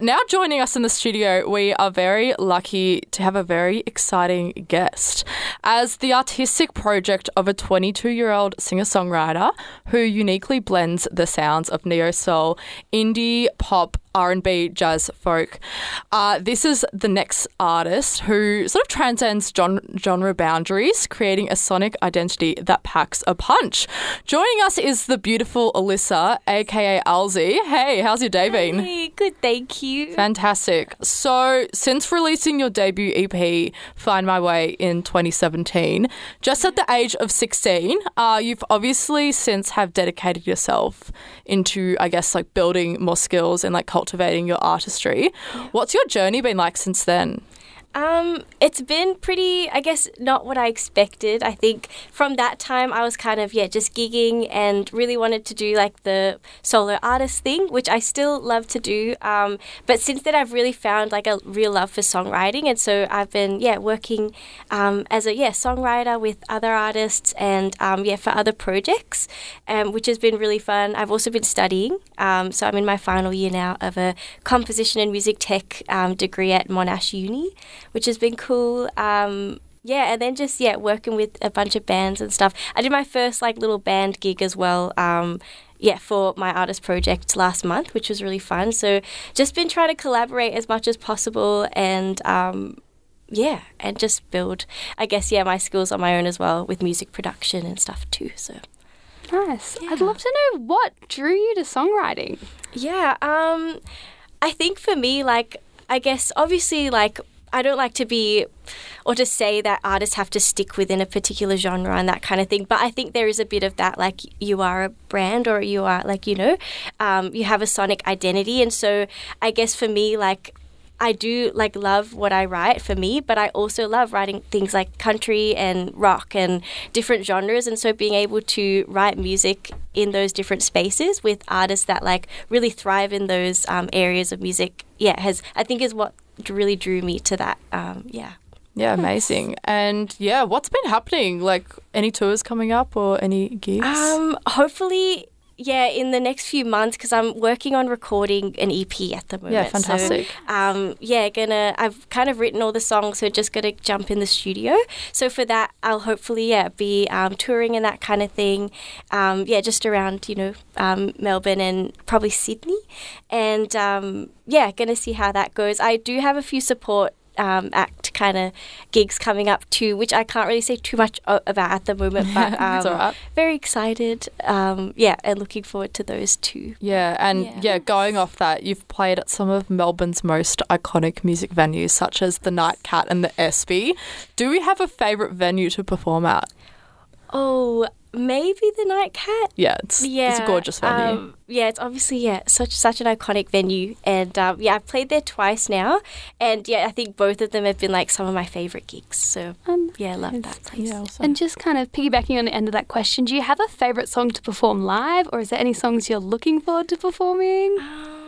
Now, joining us in the studio, we are very lucky to have a very exciting guest. As the artistic project of a 22 year old singer songwriter who uniquely blends the sounds of neo soul, indie, pop, R&B, jazz, folk. Uh, this is the next artist who sort of transcends genre boundaries, creating a sonic identity that packs a punch. Joining us is the beautiful Alyssa, aka ALZZY. Hey, how's your day been? Hey, good, thank you. Fantastic. So, since releasing your debut EP, Find My Way, in 2017, just at the age of 16, uh, you've obviously since have dedicated yourself into, I guess, like building more skills and like cultivating your artistry. What's your journey been like since then? Um, it's been pretty, I guess, not what I expected. I think from that time I was kind of, yeah, just gigging and really wanted to do like the solo artist thing, which I still love to do. Um, but since then I've really found like a real love for songwriting. And so I've been, yeah, working um, as a, yeah, songwriter with other artists and, um, yeah, for other projects, um, which has been really fun. I've also been studying. Um, so I'm in my final year now of a composition and music tech degree at Monash Uni which has been cool. Um, yeah, and then just yeah, working with a bunch of bands and stuff. I did my first like little band gig as well. Um, yeah, for my artist project last month, which was really fun. So just been trying to collaborate as much as possible and um, yeah, and just build, I guess, yeah, my skills on my own as well with music production and stuff too. So nice. Yeah. I'd love to know what drew you to songwriting. Yeah, um, I think for me, like, I guess obviously, like I don't like to be or to say that artists have to stick within a particular genre and that kind of thing. But I think there is a bit of that, like you are a brand or you are like you know, um, you have a sonic identity, and so I guess for me, like I do like love what I write for me, but I also love writing things like country and rock and different genres. And so being able to write music in those different spaces with artists that like really thrive in those um, areas of music, yeah, has I think is what really drew me to that. Um, yeah. Yeah, amazing. And yeah, what's been happening? Like any tours coming up or any gigs? Um, hopefully yeah, in the next few months because I'm working on recording an EP at the moment. Yeah, fantastic. So, um, yeah, gonna. I've kind of written all the songs, so just gonna jump in the studio. So for that, I'll hopefully yeah be um, touring and that kind of thing. Um, yeah, just around you know um, Melbourne and probably Sydney, and um, yeah, gonna see how that goes. I do have a few support um, act kind of gigs coming up too, which I can't really say too much about at the moment, but um, very excited. Um, yeah, and looking forward to those too. Yeah, and yeah. yeah. going off that, you've played at some of Melbourne's most iconic music venues, such as the Nightcat and the Espy. Do we have a favourite venue to perform at? Oh, maybe the Nightcat. Yeah, it's yeah, it's a gorgeous venue. Um, yeah, it's obviously yeah such such an iconic venue, and um, yeah, I've played there twice now, and yeah, I think both of them have been like some of my favorite gigs. So um, yeah, I love that place. Yeah, and just kind of piggybacking on the end of that question, do you have a favorite song to perform live, or is there any songs you're looking forward to performing? Um,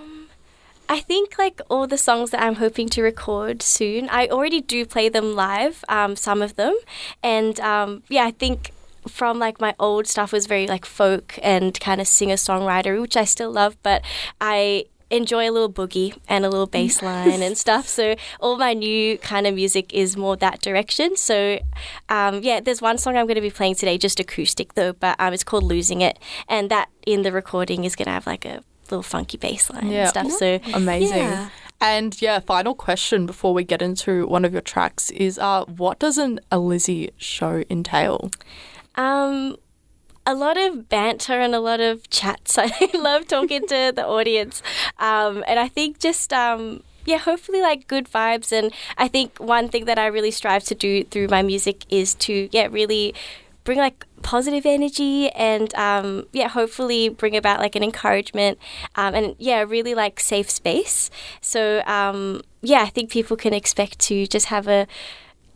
I think like all the songs that I'm hoping to record soon, I already do play them live, um, some of them, and um, yeah, I think from like my old stuff was very like folk and kind of singer songwriter, which I still love, but I enjoy a little boogie and a little bass line and stuff. So all my new kind of music is more that direction. So um, yeah, there's one song I'm going to be playing today, just acoustic though, but um, it's called Losing It, and that in the recording is going to have like a little funky bass line yeah. and stuff. So amazing. Yeah. And yeah, final question before we get into one of your tracks is uh, what does an Lizzie show entail? Um, a lot of banter and a lot of chats. I love talking to the audience, um, and I think just um, yeah, hopefully like good vibes. And I think one thing that I really strive to do through my music is to yeah really bring like positive energy and um, yeah hopefully bring about like an encouragement um, and yeah really like safe space so um, yeah i think people can expect to just have a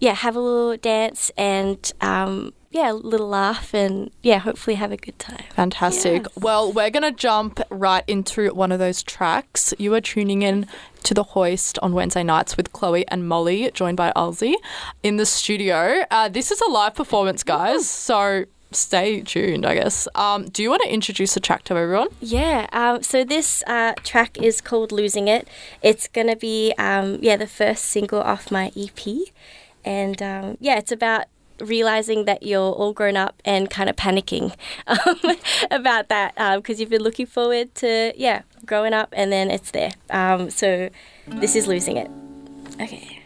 yeah have a little dance and um, yeah, a little laugh and yeah, hopefully have a good time. Fantastic. Yes. Well, we're going to jump right into one of those tracks. You are tuning in to The Hoist on Wednesday nights with Chloe and Molly, joined by ALZZY in the studio. Uh, this is a live performance, guys. So stay tuned, I guess. Um, do you want to introduce the track to everyone? Yeah, um, so this uh, track is called Losing It. It's going to be, um, yeah, the first single off my EP. And um, yeah, it's about realizing that you're all grown up and kind of panicking um, about that because you've been looking forward to, yeah, growing up and then it's there. Um, so this is Losing It. Okay.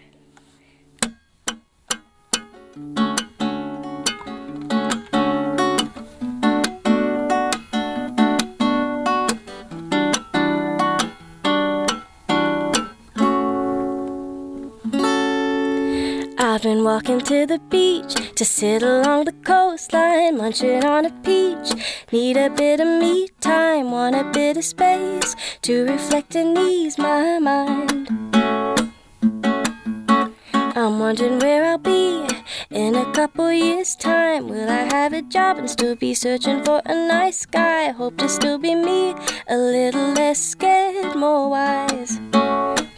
I've been walking to the beach to sit along the coastline, munching on a peach. Need a bit of me time, want a bit of space to reflect and ease my mind. I'm wondering where I'll be in a couple years' time. Will I have a job and still be searching for a nice guy? Hope to still be me, a little less scared, more wise.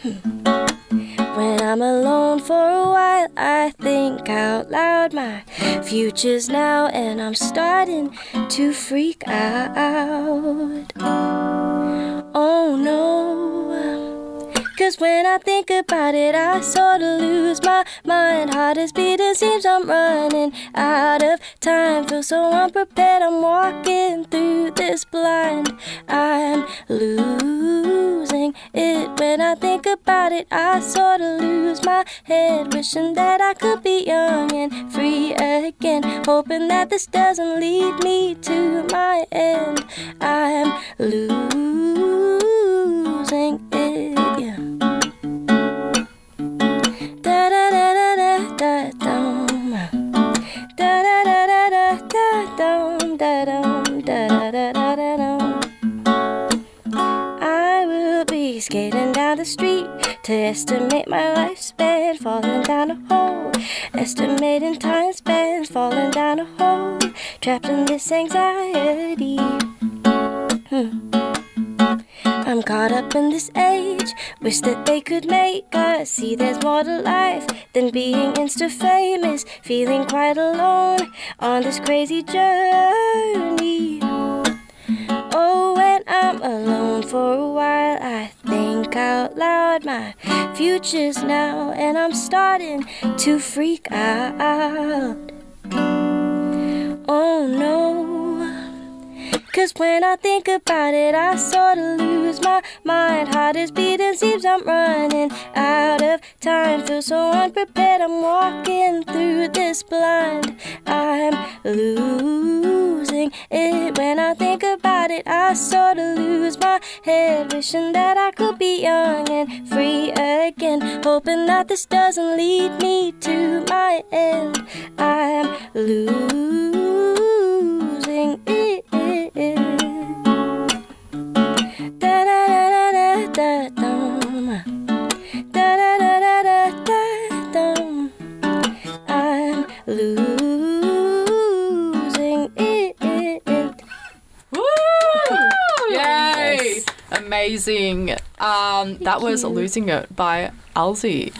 Hmm. I'm alone for a while, I think out loud. My future's now, and I'm starting to freak out. Oh no. Cause when I think about it, I sorta lose my mind. Heart is beating, seems I'm running out of time. Feel so unprepared, I'm walking through this blind. I'm losing it when I think about it. I sorta lose my head, wishing that I could be young and free again. Hoping that this doesn't lead me to my end. I'm losing to estimate my lifespan, falling down a hole. Estimating time spent, falling down a hole, trapped in this anxiety. Hmm. I'm caught up in this age. Wish that they could make us see there's more to life than being insta famous. Feeling quite alone on this crazy journey. Alone for a while, I think out loud. My future's now, and I'm starting to freak out. Oh no. Cause when I think about it, I sorta lose my mind. Heart is beating, seems I'm running out of time. Feel so unprepared, I'm walking through this blind. I'm losing it when I think about it. I sorta lose my head, wishing that I could be young and free again. Hoping that this doesn't lead me to my end. I'm losing Amazing. Um, that was Losing It by ALZZY.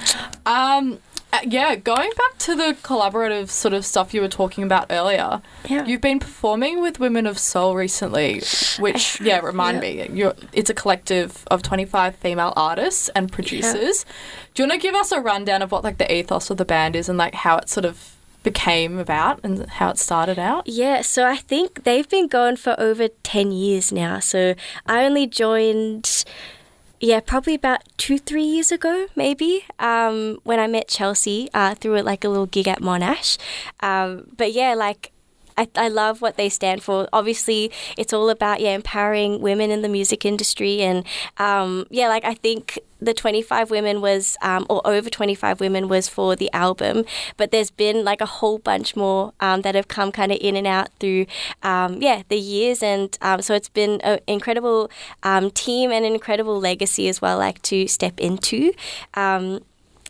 Um, uh, yeah, going back to the collaborative sort of stuff you were talking about earlier, Yeah. you've been performing with Women of Soul recently, which, yeah, remind me, you're, it's a collective of 25 female artists and producers. Do you want to give us a rundown of what, like, the ethos of the band is and, like, how it sort of became about and how it started out? Yeah, so I think they've been going for over 10 years now. So I only joined, yeah, probably about two, three years ago, maybe, um, when I met Chelsea uh, through like a little gig at Monash. Um, but yeah, like, I, I love what they stand for. Obviously, it's all about yeah empowering women in the music industry, and um, yeah, like I think the 25 women was um, or over 25 women was for the album, but there's been like a whole bunch more um, that have come kind of in and out through um, yeah the years, and um, so it's been an incredible um, team and an incredible legacy as well, like to step into. Um,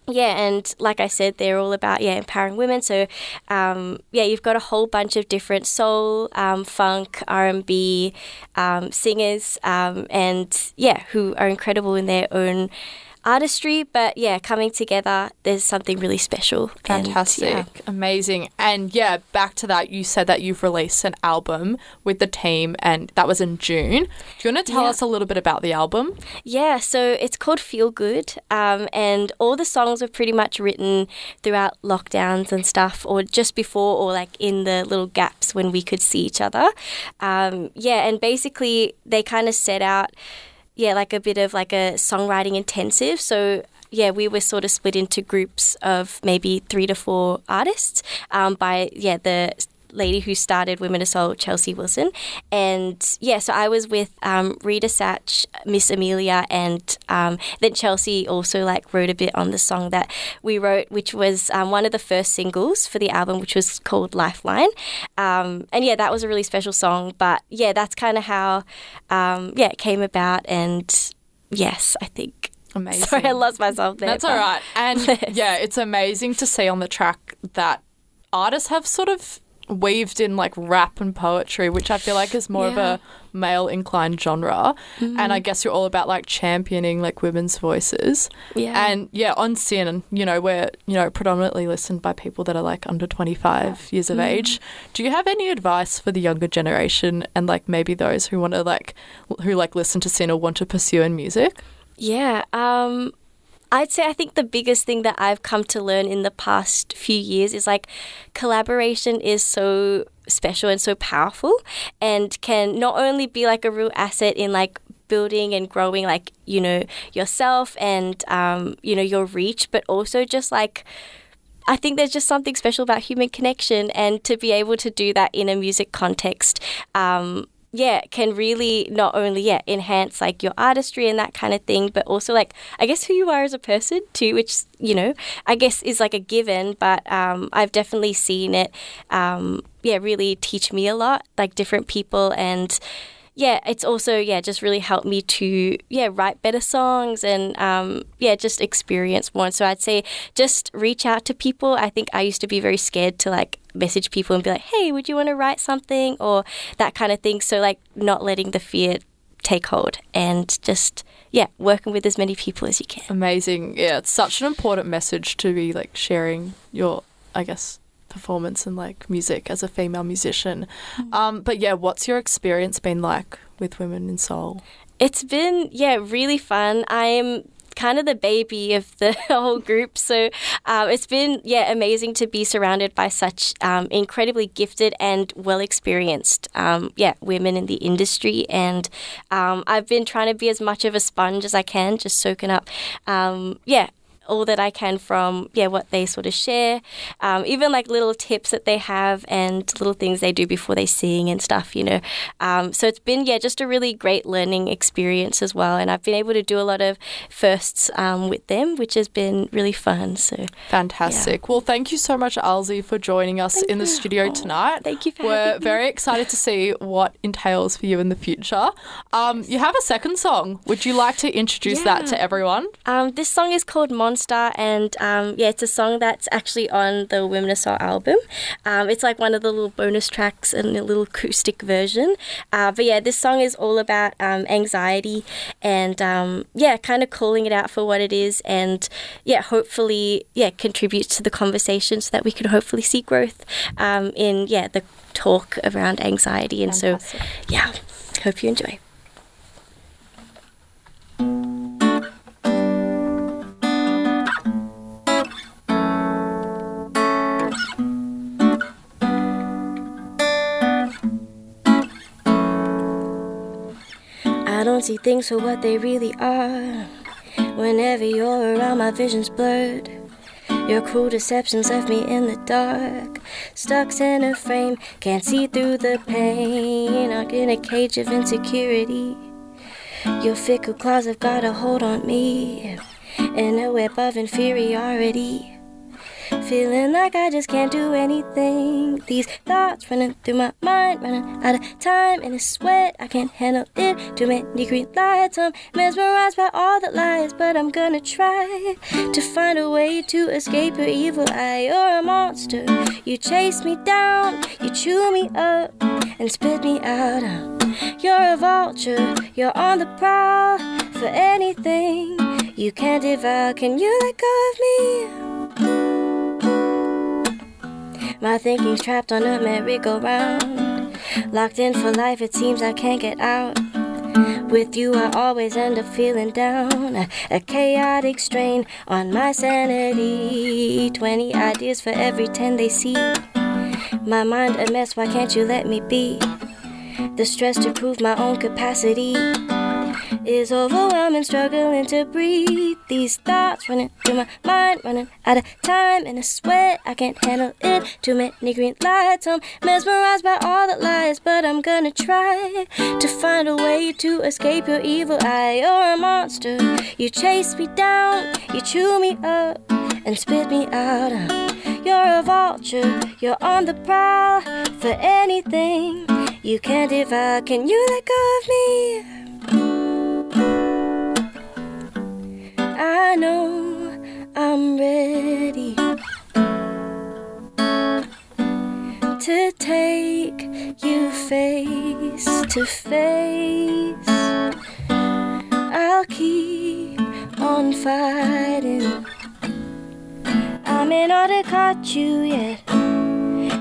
yeah, and like I said, they're all about yeah empowering women. So um, yeah, you've got a whole bunch of different soul, um, funk, R and B um, singers, um, and yeah, who are incredible in their own artistry. But yeah, coming together, there's something really special. and, Fantastic. yeah. Amazing. And yeah, back to that, you said that you've released an album with the team and that was in June. Do you want to tell Yeah. us a little bit about the album? Yeah, so it's called Feel Good, um, and all the songs were pretty much written throughout lockdowns and stuff, or just before, or like in the little gaps when we could see each other. Um, yeah, and basically they kind of set out, yeah, like a bit of like a songwriting intensive. So yeah, we were sort of split into groups of maybe three to four artists um, by yeah the lady who started Women of Soul, Chelsea Wilson. And yeah, so I was with um, Rita Satch, Miss Amelia, and um, then Chelsea also like wrote a bit on the song that we wrote, which was um, one of the first singles for the album, which was called Lifeline. Um, and yeah, that was a really special song. But yeah, that's kind of how um, yeah it came about. And yes, I think. Amazing. Sorry, I lost myself there. That's all right. And yeah, it's amazing to see on the track that artists have sort of weaved in like rap and poetry, which I feel like is more of a male inclined genre. And I guess you're all about like championing like women's voices. Yeah. And yeah, on SYN, you know, we're, you know, predominantly listened by people that are like under 25 years of age. Do you have any advice for the younger generation and like maybe those who want to like, who like listen to SYN or want to pursue in music? Yeah, um, I'd say I think the biggest thing that I've come to learn in the past few years is like collaboration is so special and so powerful and can not only be like a real asset in like building and growing like you know yourself and um, you know your reach but also just like I think there's just something special about human connection, and to be able to do that in a music context, um, yeah, can really not only yeah enhance like your artistry and that kind of thing, but also like I guess who you are as a person too, which you know I guess is like a given. But um, I've definitely seen it, um, yeah, really teach me a lot, like different people and yeah, it's also yeah just really helped me to yeah write better songs and um, yeah just experience more. So I'd say just reach out to people. I think I used to be very scared to like message people and be like, hey, would you want to write something or that kind of thing. So like not letting the fear take hold and just yeah working with as many people as you can. Amazing. Yeah, it's such an important message to be like sharing your, I guess, performance and like music as a female musician. Um, but yeah, what's your experience been like with Women in Soul? It's been, yeah, really fun. I'm kind of the baby of the whole group. So um, it's been, yeah, amazing to be surrounded by such um, incredibly gifted and well experienced, um, yeah, women in the industry. And um, I've been trying to be as much of a sponge as I can, just soaking up, um, yeah, all that I can from yeah what they sort of share, um, even like little tips that they have and little things they do before they sing and stuff, you know. Um, so it's been yeah just a really great learning experience as well, and I've been able to do a lot of firsts um, with them, which has been really fun. So Fantastic. Well, thank you so much, ALZZY, for joining us in the studio tonight. thank you for We're having me. very excited to see what entails for you in the future. Um, you have a second song. Would you like to introduce that to everyone? Um, this song is called Monster, and um, yeah, it's a song that's actually on the Women of Soul album. Um, it's like one of the little bonus tracks and a little acoustic version. Uh, but yeah, this song is all about um, anxiety and um, yeah, kind of calling it out for what it is, and yeah, hopefully, yeah, contributes to the conversation so that we can hopefully see growth um, in yeah the talk around anxiety. And Fantastic. so, yeah, hope you enjoy. See things for what they really are. Whenever you're around, my vision's blurred. Your cruel deceptions left me in the dark. Stuck in a frame, can't see through the pain. Locked in a cage of insecurity. Your fickle claws have got a hold on me. In a web of inferiority. Feeling like I just can't do anything. These thoughts running through my mind, running out of time in a sweat. I can't handle it. Too many green lights. I'm mesmerized by all the lies, but I'm gonna try to find a way to escape your evil eye. You're a monster. You chase me down, you chew me up, and spit me out. You're a vulture. You're on the prowl for anything. you can't devour. Can you let go of me? My thinking's trapped on a merry-go-round. Locked in for life, it seems I can't get out. With you, I always end up feeling down. A, chaotic strain on my sanity. 20 ideas for every 10 they see. My mind a mess, why can't you let me be? The stress to prove my own capacity is overwhelming, struggling to breathe. These thoughts running through my mind, running out of time in a sweat. I can't handle it. Too many green lights. I'm mesmerized by all the lies, but I'm gonna try to find a way to escape your evil eye. You're a monster. You chase me down, you chew me up and spit me out. You're a vulture, you're on the prowl for anything you can't devour. Can you let go of me? To face. I'll keep on fighting. I may not have caught you yet,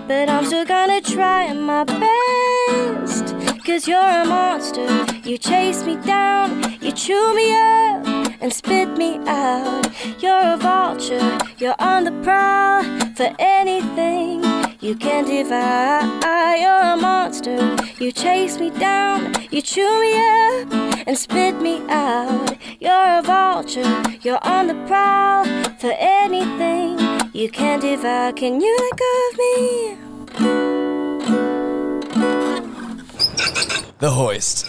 but I'm still gonna try my best. Cause you're a monster, you chase me down, you chew me up and spit me out. You're a vulture, you're on the prowl for anything you can devour. You're a monster, you chase me down, you chew me up and spit me out. You're a vulture, you're on the prowl for anything you can devour. Can you let go of me? The Hoist,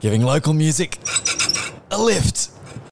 giving local music a lift.